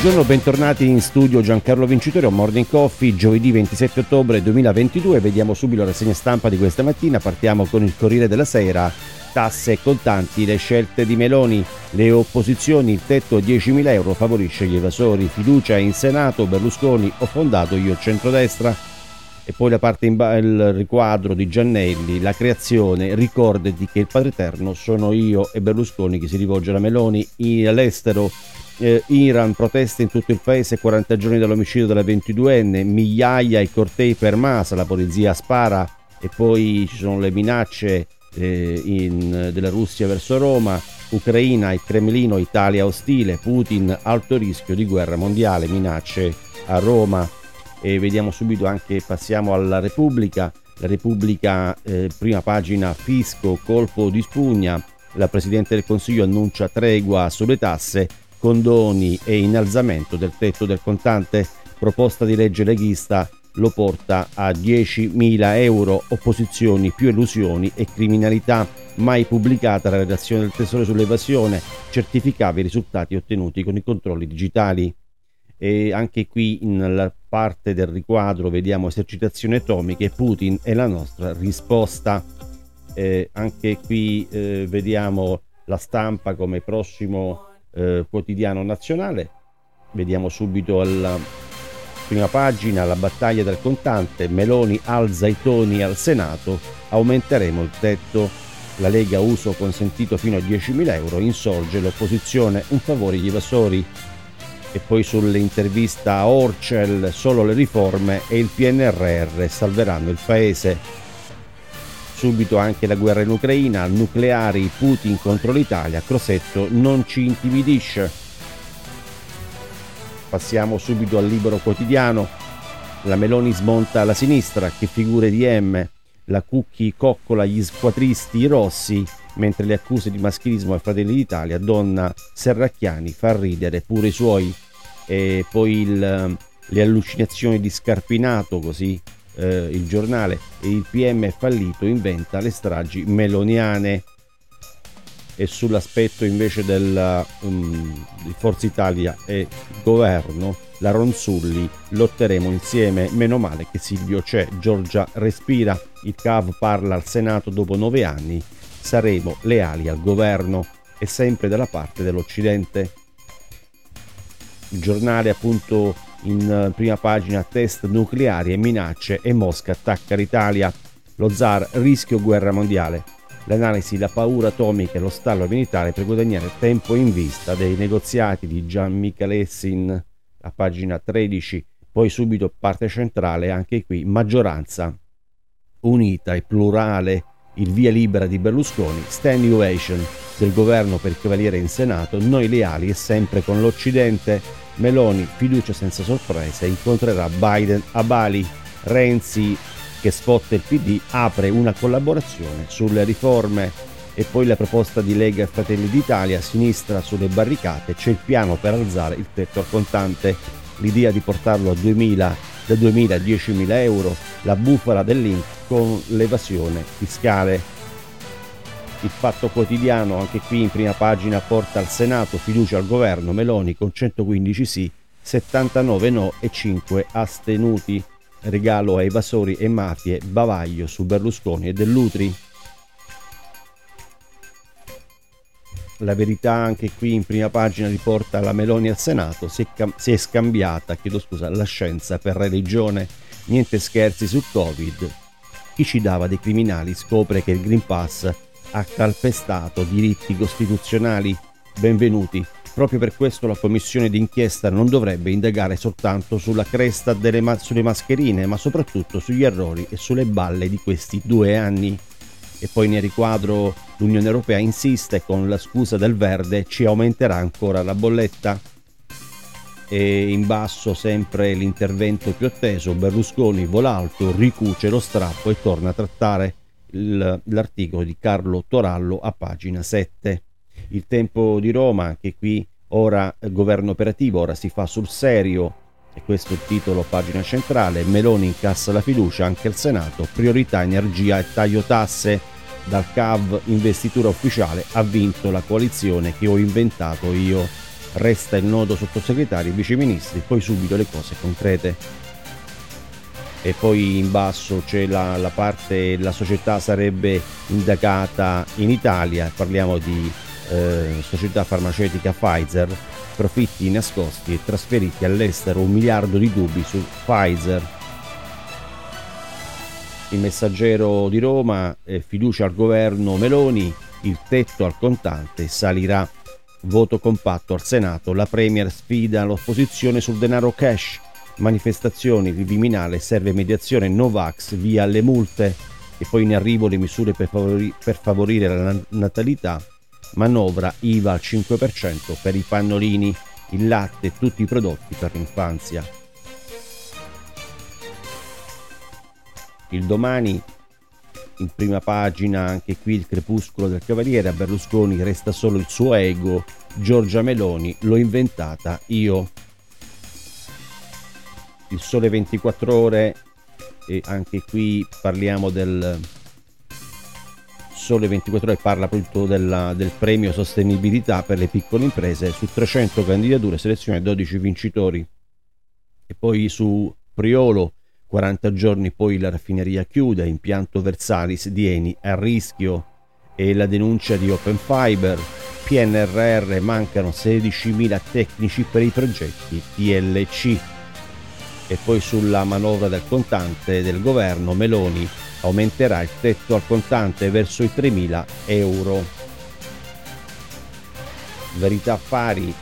Buongiorno, bentornati in studio Giancarlo Vincitore, o Morning Coffee, giovedì 27 ottobre 2022. Vediamo subito la rassegna stampa di questa mattina. Partiamo con il Corriere della Sera. Tasse e contanti, le scelte di Meloni, le opposizioni, il tetto a 10.000 euro favorisce gli evasori, fiducia in Senato, Berlusconi, ho fondato io centrodestra. E poi la parte in ba- il riquadro di Giannelli, la creazione, ricordati che il Padre Eterno sono io e Berlusconi che si rivolge alla Meloni, all'estero eh, Iran, proteste in tutto il paese, 40 giorni dall'omicidio della 22enne, migliaia i cortei per Masa, la polizia spara e poi ci sono le minacce eh, in, della Russia verso Roma, Ucraina, il Cremlino, Italia ostile, Putin, alto rischio di guerra mondiale, minacce a Roma. E vediamo subito anche, passiamo alla Repubblica, la Repubblica, eh, prima pagina, fisco, colpo di spugna, la Presidente del Consiglio annuncia tregua sulle tasse, condoni e innalzamento del tetto del contante, proposta di legge leghista lo porta a 10.000 euro, opposizioni più elusioni e criminalità, mai pubblicata la redazione del Tesoro sull'evasione, certificava i risultati ottenuti con i controlli digitali. E anche qui nella parte del riquadro vediamo esercitazioni atomiche, Putin e la nostra risposta. Eh, anche qui eh, vediamo la stampa come prossimo eh, quotidiano nazionale. Vediamo subito alla prima pagina la battaglia del contante, Meloni alza i toni al Senato, aumenteremo il tetto, la Lega uso consentito fino a 10.000 euro, insorge l'opposizione, un favore agli evasori. E poi sull'intervista a Orcel, solo le riforme e il PNRR salveranno il paese. Subito anche la guerra in Ucraina, nucleari, Putin contro l'Italia, Crosetto non ci intimidisce. Passiamo subito al libero quotidiano. La Meloni smonta la sinistra, che figure di M. La Cucchi coccola gli squatristi rossi, mentre le accuse di maschilismo ai Fratelli d'Italia, donna Serracchiani fa ridere pure i suoi. E poi il, le allucinazioni di Scarpinato, così eh, il giornale il PM fallito, inventa le stragi meloniane. E sull'aspetto invece della, um, di Forza Italia e governo, la Ronzulli, lotteremo insieme, meno male che Silvio c'è, Giorgia respira, il CAV parla al Senato dopo nove anni, saremo leali al governo e sempre dalla parte dell'Occidente. Il giornale appunto in eh, prima pagina test nucleari e minacce e Mosca attacca l'Italia. Lo zar rischio guerra mondiale. L'analisi, la paura atomica e lo stallo militare per guadagnare tempo in vista dei negoziati di Gian Michalessin a pagina 13. Poi subito parte centrale, anche qui maggioranza unita e plurale, il via libera di Berlusconi, stand ovation del governo per Cavaliere in Senato, noi leali e sempre con l'Occidente Meloni, fiducia senza sorprese, incontrerà Biden a Bali. Renzi, che spotta il PD, apre una collaborazione sulle riforme e poi la proposta di Lega Fratelli d'Italia, sinistra sulle barricate, c'è il piano per alzare il tetto al contante, l'idea di portarlo a 2000, da 2000 a 10.000 euro, la bufala dell'Inc con l'evasione fiscale. Il Fatto Quotidiano, anche qui in prima pagina, porta al Senato fiducia al governo Meloni con 115 sì, 79 no e 5 astenuti. Regalo a evasori e mafie, bavaglio su Berlusconi e Dell'Utri. La verità anche qui in prima pagina riporta la Meloni al Senato, si è, cam- si è scambiata, chiedo scusa, la scienza per religione, niente scherzi su Covid. Chi ci dava dei criminali scopre che il Green Pass ha calpestato diritti costituzionali. Benvenuti. Proprio per questo la commissione d'inchiesta non dovrebbe indagare soltanto sulla cresta delle ma- sulle mascherine, ma soprattutto sugli errori e sulle balle di questi due anni. E poi nel riquadro l'Unione Europea insiste con la scusa del verde ci aumenterà ancora la bolletta. E in basso sempre l'intervento più atteso, Berlusconi vola alto, ricuce lo strappo e torna a trattare l'articolo di Carlo Torallo a pagina 7. Il tempo di Roma, anche qui ora governo operativo, ora si fa sul serio, e questo è il titolo pagina centrale, Meloni incassa la fiducia anche al Senato, priorità energia e taglio tasse, dal CAV investitura ufficiale ha vinto la coalizione che ho inventato io. resta il nodo sottosegretari, viceministri, poi subito le cose concrete. E poi in basso c'è la, la parte, la società sarebbe indagata in Italia, parliamo di eh, società farmaceutica Pfizer, profitti nascosti e trasferiti all'estero, un miliardo di dubbi su Pfizer. Il messaggero di Roma, eh, fiducia al governo Meloni, il tetto al contante salirà. Voto compatto al Senato, la Premier sfida l'opposizione sul denaro cash. Manifestazioni, il Viminale serve mediazione Novax via le multe e poi in arrivo le misure per, favori- per favorire la natalità. Manovra IVA al 5% per i pannolini, il latte e tutti i prodotti per l'infanzia. Il domani in prima pagina anche qui il crepuscolo del cavaliere, a Berlusconi resta solo il suo ego, Giorgia Meloni l'ho inventata io. Il sole 24 ore e anche qui parliamo del Sole 24 ore parla appunto della, del premio sostenibilità per le piccole imprese su 300 candidature selezione 12 vincitori e poi su Priolo 40 giorni poi la raffineria chiude, impianto Versalis di Eni a rischio e la denuncia di Open Fiber, PNRR mancano 16.000 tecnici per i progetti TLC. E poi sulla manovra del contante del governo Meloni aumenterà il tetto al contante verso i 3.000 euro. Verità Affari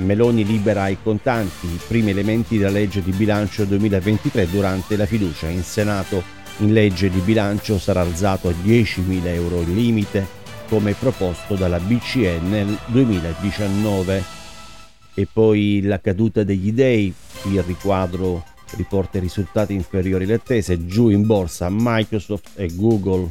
Meloni libera i contanti, i primi elementi della legge di bilancio 2023 durante la fiducia in Senato. In legge di bilancio sarà alzato a 10.000 euro il limite, come proposto dalla BCE nel 2019. E poi la caduta degli dei, il riquadro riporta risultati inferiori alle attese, giù in borsa Microsoft e Google.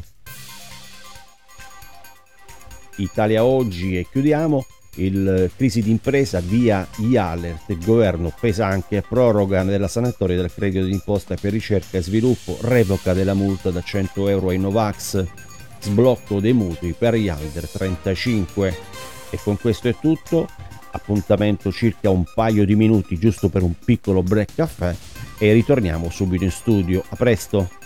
Italia oggi e chiudiamo il crisi d'impresa via e-alert, il governo pesa anche proroga della sanatoria del credito d'imposta per ricerca e sviluppo, revoca della multa da 100 euro ai Novax, sblocco dei mutui per gli under 35. E con questo è tutto, appuntamento circa un paio di minuti giusto per un piccolo break caffè e ritorniamo subito in studio. A presto!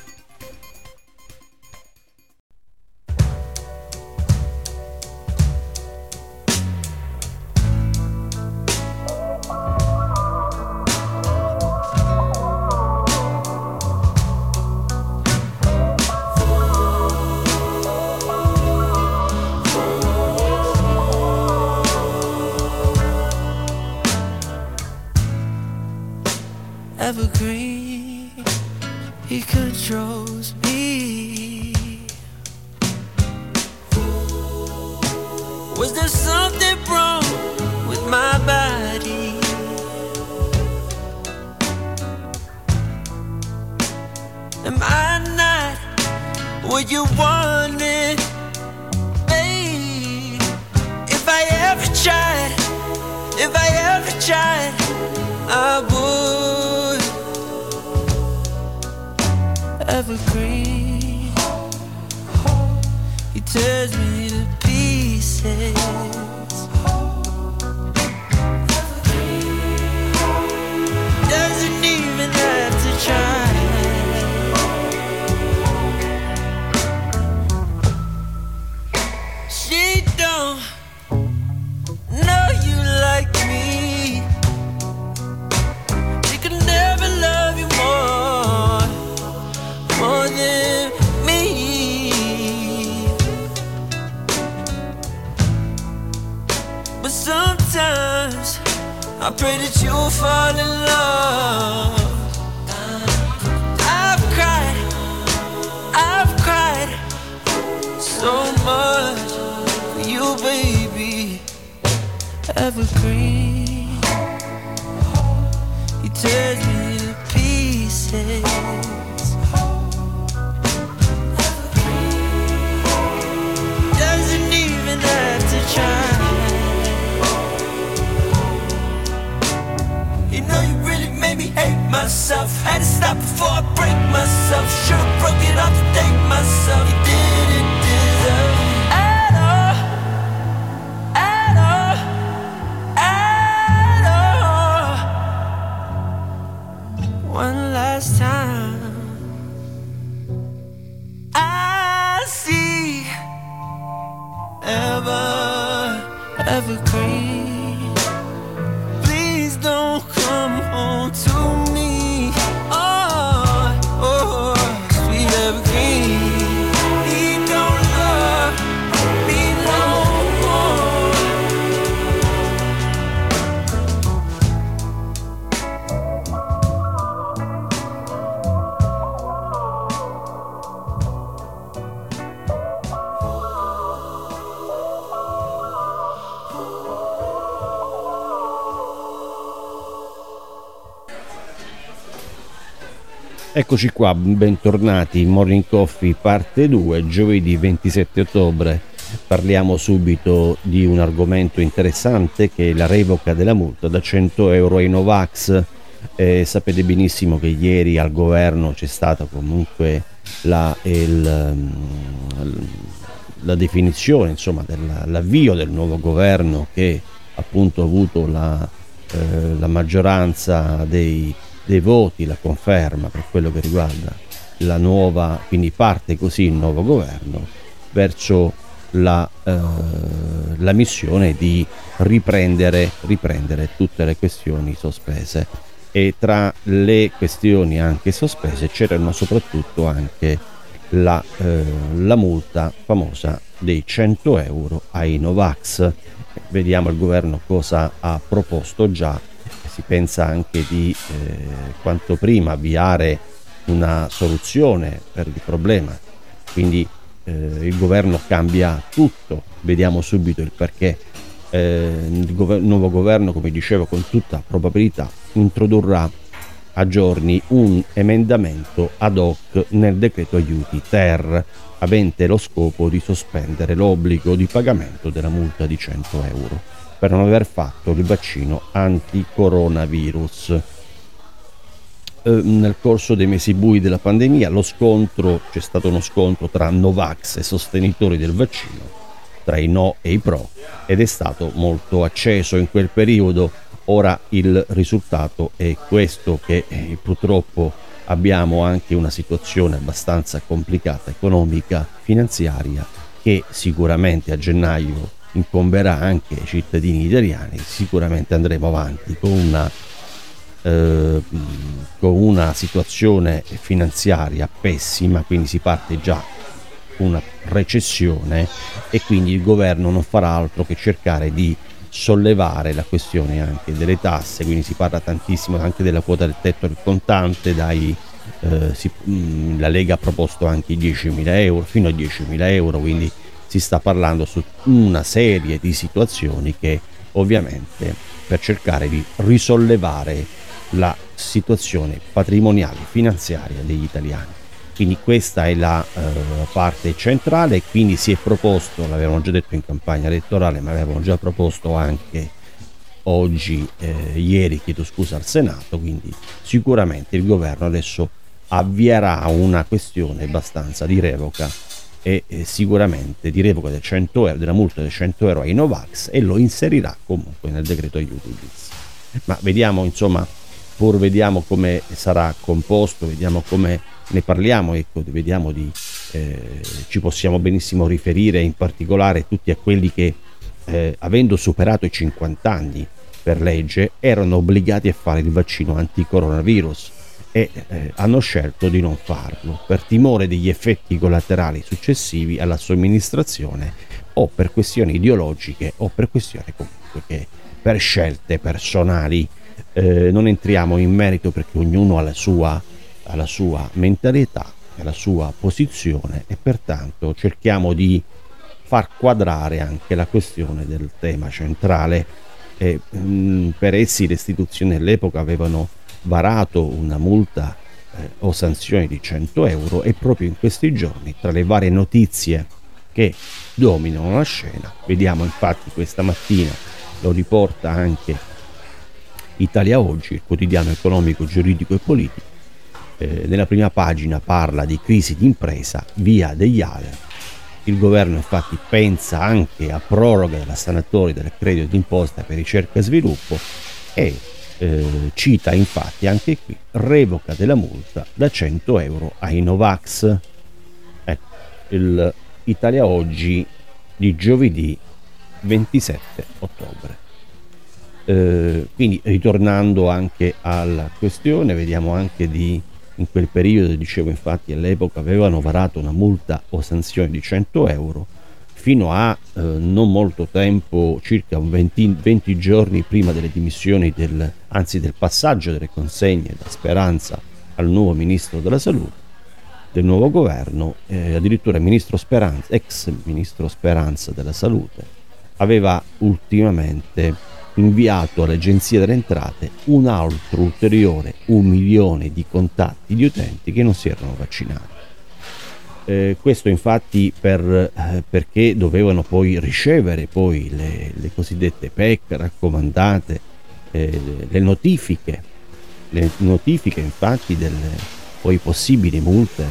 He tears me to pieces. I pray that you'll fall in love. I've cried, I've cried so much for you, baby. Evergreen, you turn me to pieces. myself. Had to stop before I break myself. Should've broken it off to thank myself. You did it. Eccoci qua, bentornati in Morning Coffee parte 2, giovedì 27 ottobre. Parliamo subito di un argomento interessante che è la revoca della multa da 100 euro ai Novax. Eh, sapete benissimo che ieri al governo c'è stata comunque la, il, mm, la definizione, insomma, dell'avvio del nuovo governo che appunto ha avuto la, eh, la maggioranza dei dei voti, la conferma per quello che riguarda la nuova, quindi parte così il nuovo governo verso la, eh, la missione di riprendere, riprendere tutte le questioni sospese e tra le questioni anche sospese c'erano soprattutto anche la, eh, la multa famosa dei 100 euro ai Novax. Vediamo il governo cosa ha proposto già si pensa anche di eh, quanto prima avviare una soluzione per il problema. Quindi eh, il governo cambia tutto, vediamo subito il perché. Eh, il gover- nuovo governo, come dicevo, con tutta probabilità introdurrà a giorni un emendamento ad hoc nel decreto aiuti ter avente lo scopo di sospendere l'obbligo di pagamento della multa di 100 euro per non aver fatto il vaccino anti-coronavirus. Eh, nel corso dei mesi bui della pandemia lo scontro, c'è stato uno scontro tra Novax e sostenitori del vaccino, tra i no e i pro, ed è stato molto acceso in quel periodo. Ora il risultato è questo che eh, purtroppo abbiamo anche una situazione abbastanza complicata economica, finanziaria, che sicuramente a gennaio incomberà anche ai cittadini italiani, sicuramente andremo avanti con una, eh, con una situazione finanziaria pessima, quindi si parte già una recessione e quindi il governo non farà altro che cercare di sollevare la questione anche delle tasse, quindi si parla tantissimo anche della quota del tetto del contante, dai, eh, si, mh, la Lega ha proposto anche 10.000 euro, fino a 10.000 euro, quindi si sta parlando su una serie di situazioni che ovviamente per cercare di risollevare la situazione patrimoniale finanziaria degli italiani. Quindi questa è la uh, parte centrale, quindi si è proposto, l'avevamo già detto in campagna elettorale, ma l'avevamo già proposto anche oggi, eh, ieri, chiedo scusa al Senato, quindi sicuramente il governo adesso avvierà una questione abbastanza di revoca e eh, sicuramente di revoca del 100 euro, della multa del 100 euro ai Novax e lo inserirà comunque nel decreto aiuti Ma vediamo insomma, pur vediamo come sarà composto, vediamo come ne parliamo, ecco, vediamo di, eh, ci possiamo benissimo riferire in particolare tutti a quelli che eh, avendo superato i 50 anni per legge erano obbligati a fare il vaccino anti-coronavirus e eh, hanno scelto di non farlo per timore degli effetti collaterali successivi alla somministrazione o per questioni ideologiche o per questioni comunque che per scelte personali. Eh, non entriamo in merito perché ognuno ha la sua, ha la sua mentalità e la sua posizione e pertanto cerchiamo di far quadrare anche la questione del tema centrale. E mh, per essi le istituzioni all'epoca avevano varato una multa eh, o sanzione di 100 euro e proprio in questi giorni, tra le varie notizie che dominano la scena, vediamo infatti questa mattina, lo riporta anche Italia Oggi, il quotidiano economico, giuridico e politico, eh, nella prima pagina parla di crisi d'impresa, via degli ALER. Il governo infatti pensa anche a proroga della sanatoria del credito d'imposta per ricerca e sviluppo e eh, cita infatti anche qui revoca della multa da 100 euro ai Novax. Ecco, il Italia Oggi di giovedì 27 ottobre. Eh, quindi ritornando anche alla questione, vediamo anche di in quel periodo, dicevo infatti all'epoca avevano varato una multa o sanzione di 100 euro fino a eh, non molto tempo, circa 20, 20, giorni prima delle dimissioni, del, anzi del passaggio delle consegne da Speranza al nuovo ministro della salute, del nuovo governo, eh, addirittura ministro Speranza, ex ministro Speranza della salute, aveva ultimamente inviato all'Agenzia delle Entrate un altro ulteriore un milione di contatti di utenti che non si erano vaccinati. Eh, questo infatti per, eh, perché dovevano poi ricevere poi le, le cosiddette PEC raccomandate, eh, le notifiche, le notifiche infatti delle poi possibili multe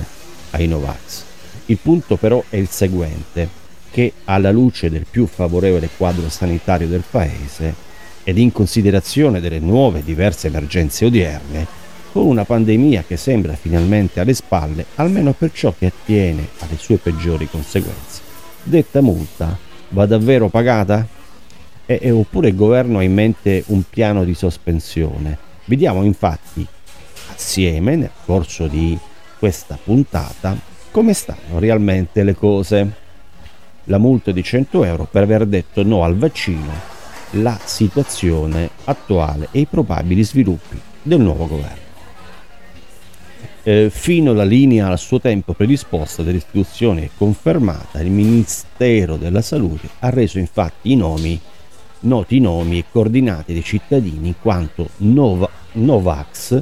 ai Novax. Il punto però è il seguente, che alla luce del più favorevole quadro sanitario del Paese ed in considerazione delle nuove diverse emergenze odierne, con una pandemia che sembra finalmente alle spalle, almeno per ciò che attiene alle sue peggiori conseguenze. Detta multa va davvero pagata? E, e oppure il governo ha in mente un piano di sospensione? Vediamo infatti assieme nel corso di questa puntata come stanno realmente le cose. La multa di 100 euro per aver detto no al vaccino la situazione attuale e i probabili sviluppi del nuovo governo. Eh, fino alla linea al suo tempo predisposta dell'istituzione e confermata, il Ministero della Salute ha reso infatti i nomi, noti i nomi e coordinati dei cittadini in quanto Nova, Novax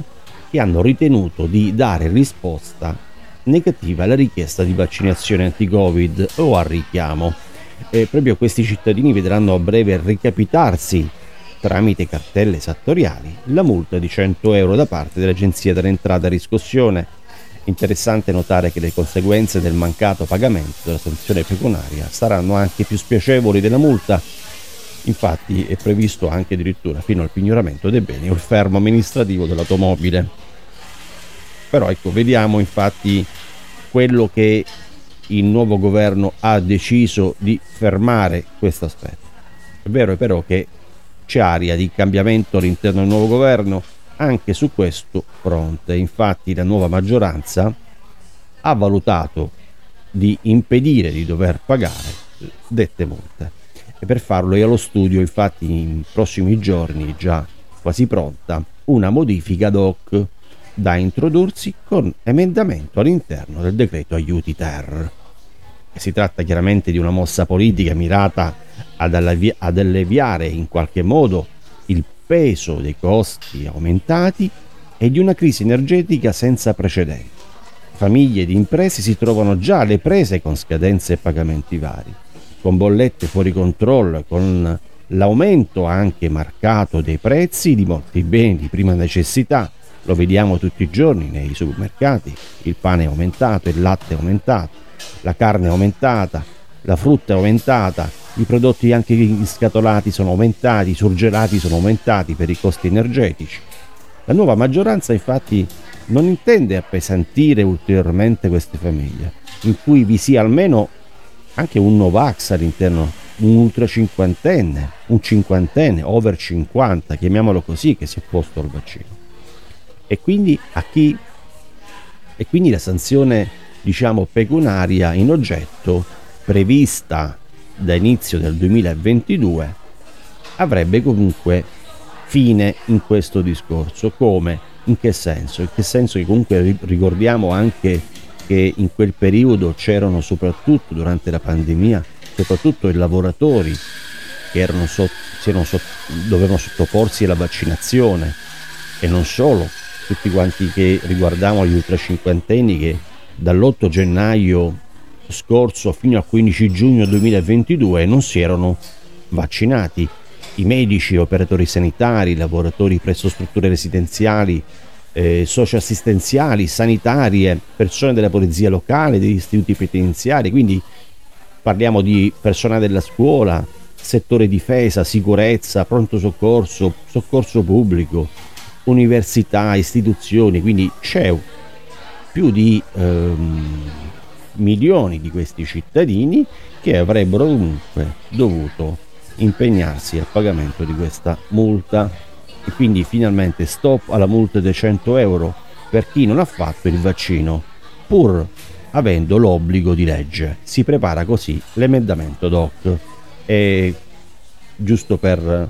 che hanno ritenuto di dare risposta negativa alla richiesta di vaccinazione anti-Covid o al richiamo. Eh, proprio questi cittadini vedranno a breve ricapitarsi tramite cartelle esattoriali la multa di 100 euro da parte dell'Agenzia dell'Entrata e Riscossione. Interessante notare che le conseguenze del mancato pagamento della sanzione pecuniaria saranno anche più spiacevoli della multa. Infatti è previsto anche addirittura fino al pignoramento dei beni o il fermo amministrativo dell'automobile. Però ecco, vediamo infatti quello che il nuovo governo ha deciso di fermare questo aspetto. È vero però che c'è aria di cambiamento all'interno del nuovo governo anche su questo fronte. Infatti la nuova maggioranza ha valutato di impedire di dover pagare dette multe e per farlo è allo studio infatti in prossimi giorni già quasi pronta una modifica ad hoc da introdursi con emendamento all'interno del decreto aiuti ter. Si tratta chiaramente di una mossa politica mirata ad, allevi- ad alleviare in qualche modo il peso dei costi aumentati e di una crisi energetica senza precedenti. Famiglie ed imprese si trovano già alle prese con scadenze e pagamenti vari, con bollette fuori controllo, con l'aumento anche marcato dei prezzi di molti beni di prima necessità. Lo vediamo tutti i giorni nei supermercati, il pane è aumentato, il latte è aumentato, la carne è aumentata, la frutta è aumentata, i prodotti anche scatolati sono aumentati, i surgelati sono aumentati per i costi energetici. La nuova maggioranza infatti non intende appesantire ulteriormente queste famiglie, in cui vi sia almeno anche un Novax all'interno, un ultra cinquantenne, un cinquantenne, over 50, chiamiamolo così, che si è posto al vaccino. E quindi a chi... E quindi la sanzione diciamo pecuniaria in oggetto prevista da inizio del 2022 avrebbe comunque fine in questo discorso. Come? In che senso? In che senso che comunque ricordiamo anche che in quel periodo c'erano soprattutto durante la pandemia soprattutto i lavoratori che erano so, erano dovevano sottoporsi alla vaccinazione e non solo tutti quanti che riguardavano gli ultra cinquantenni che dall'8 gennaio scorso fino al 15 giugno 2022 non si erano vaccinati. I medici, operatori sanitari, lavoratori presso strutture residenziali, eh, socioassistenziali, sanitarie, persone della polizia locale, degli istituti penitenziari, quindi parliamo di personale della scuola, settore difesa, sicurezza, pronto soccorso, soccorso pubblico, università, istituzioni, quindi c'è più di ehm, milioni di questi cittadini che avrebbero comunque dovuto impegnarsi al pagamento di questa multa e quindi finalmente stop alla multa di 100 euro per chi non ha fatto il vaccino, pur avendo l'obbligo di legge. Si prepara così l'emendamento DOC. E giusto per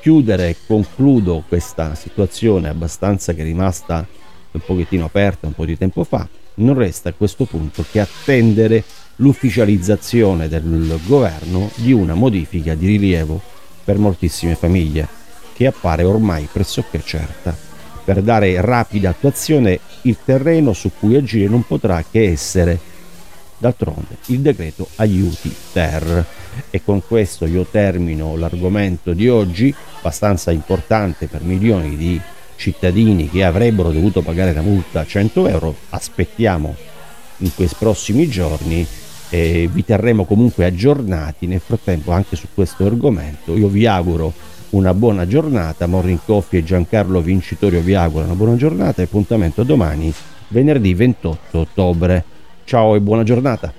chiudere, concludo questa situazione abbastanza che è rimasta un pochettino aperta un po' di tempo fa. Non resta a questo punto che attendere l'ufficializzazione del governo di una modifica di rilievo per moltissime famiglie, che appare ormai pressoché certa. Per dare rapida attuazione il terreno su cui agire non potrà che essere, d'altronde, il decreto aiuti ter. E con questo io termino l'argomento di oggi, abbastanza importante per milioni di cittadini che avrebbero dovuto pagare la multa a 100 euro. Aspettiamo in questi prossimi giorni e vi terremo comunque aggiornati nel frattempo anche su questo argomento. Io vi auguro una buona giornata, Morning Coffee e Giancarlo Vincitorio vi auguro una buona giornata e appuntamento domani, venerdì 28 ottobre. Ciao e buona giornata!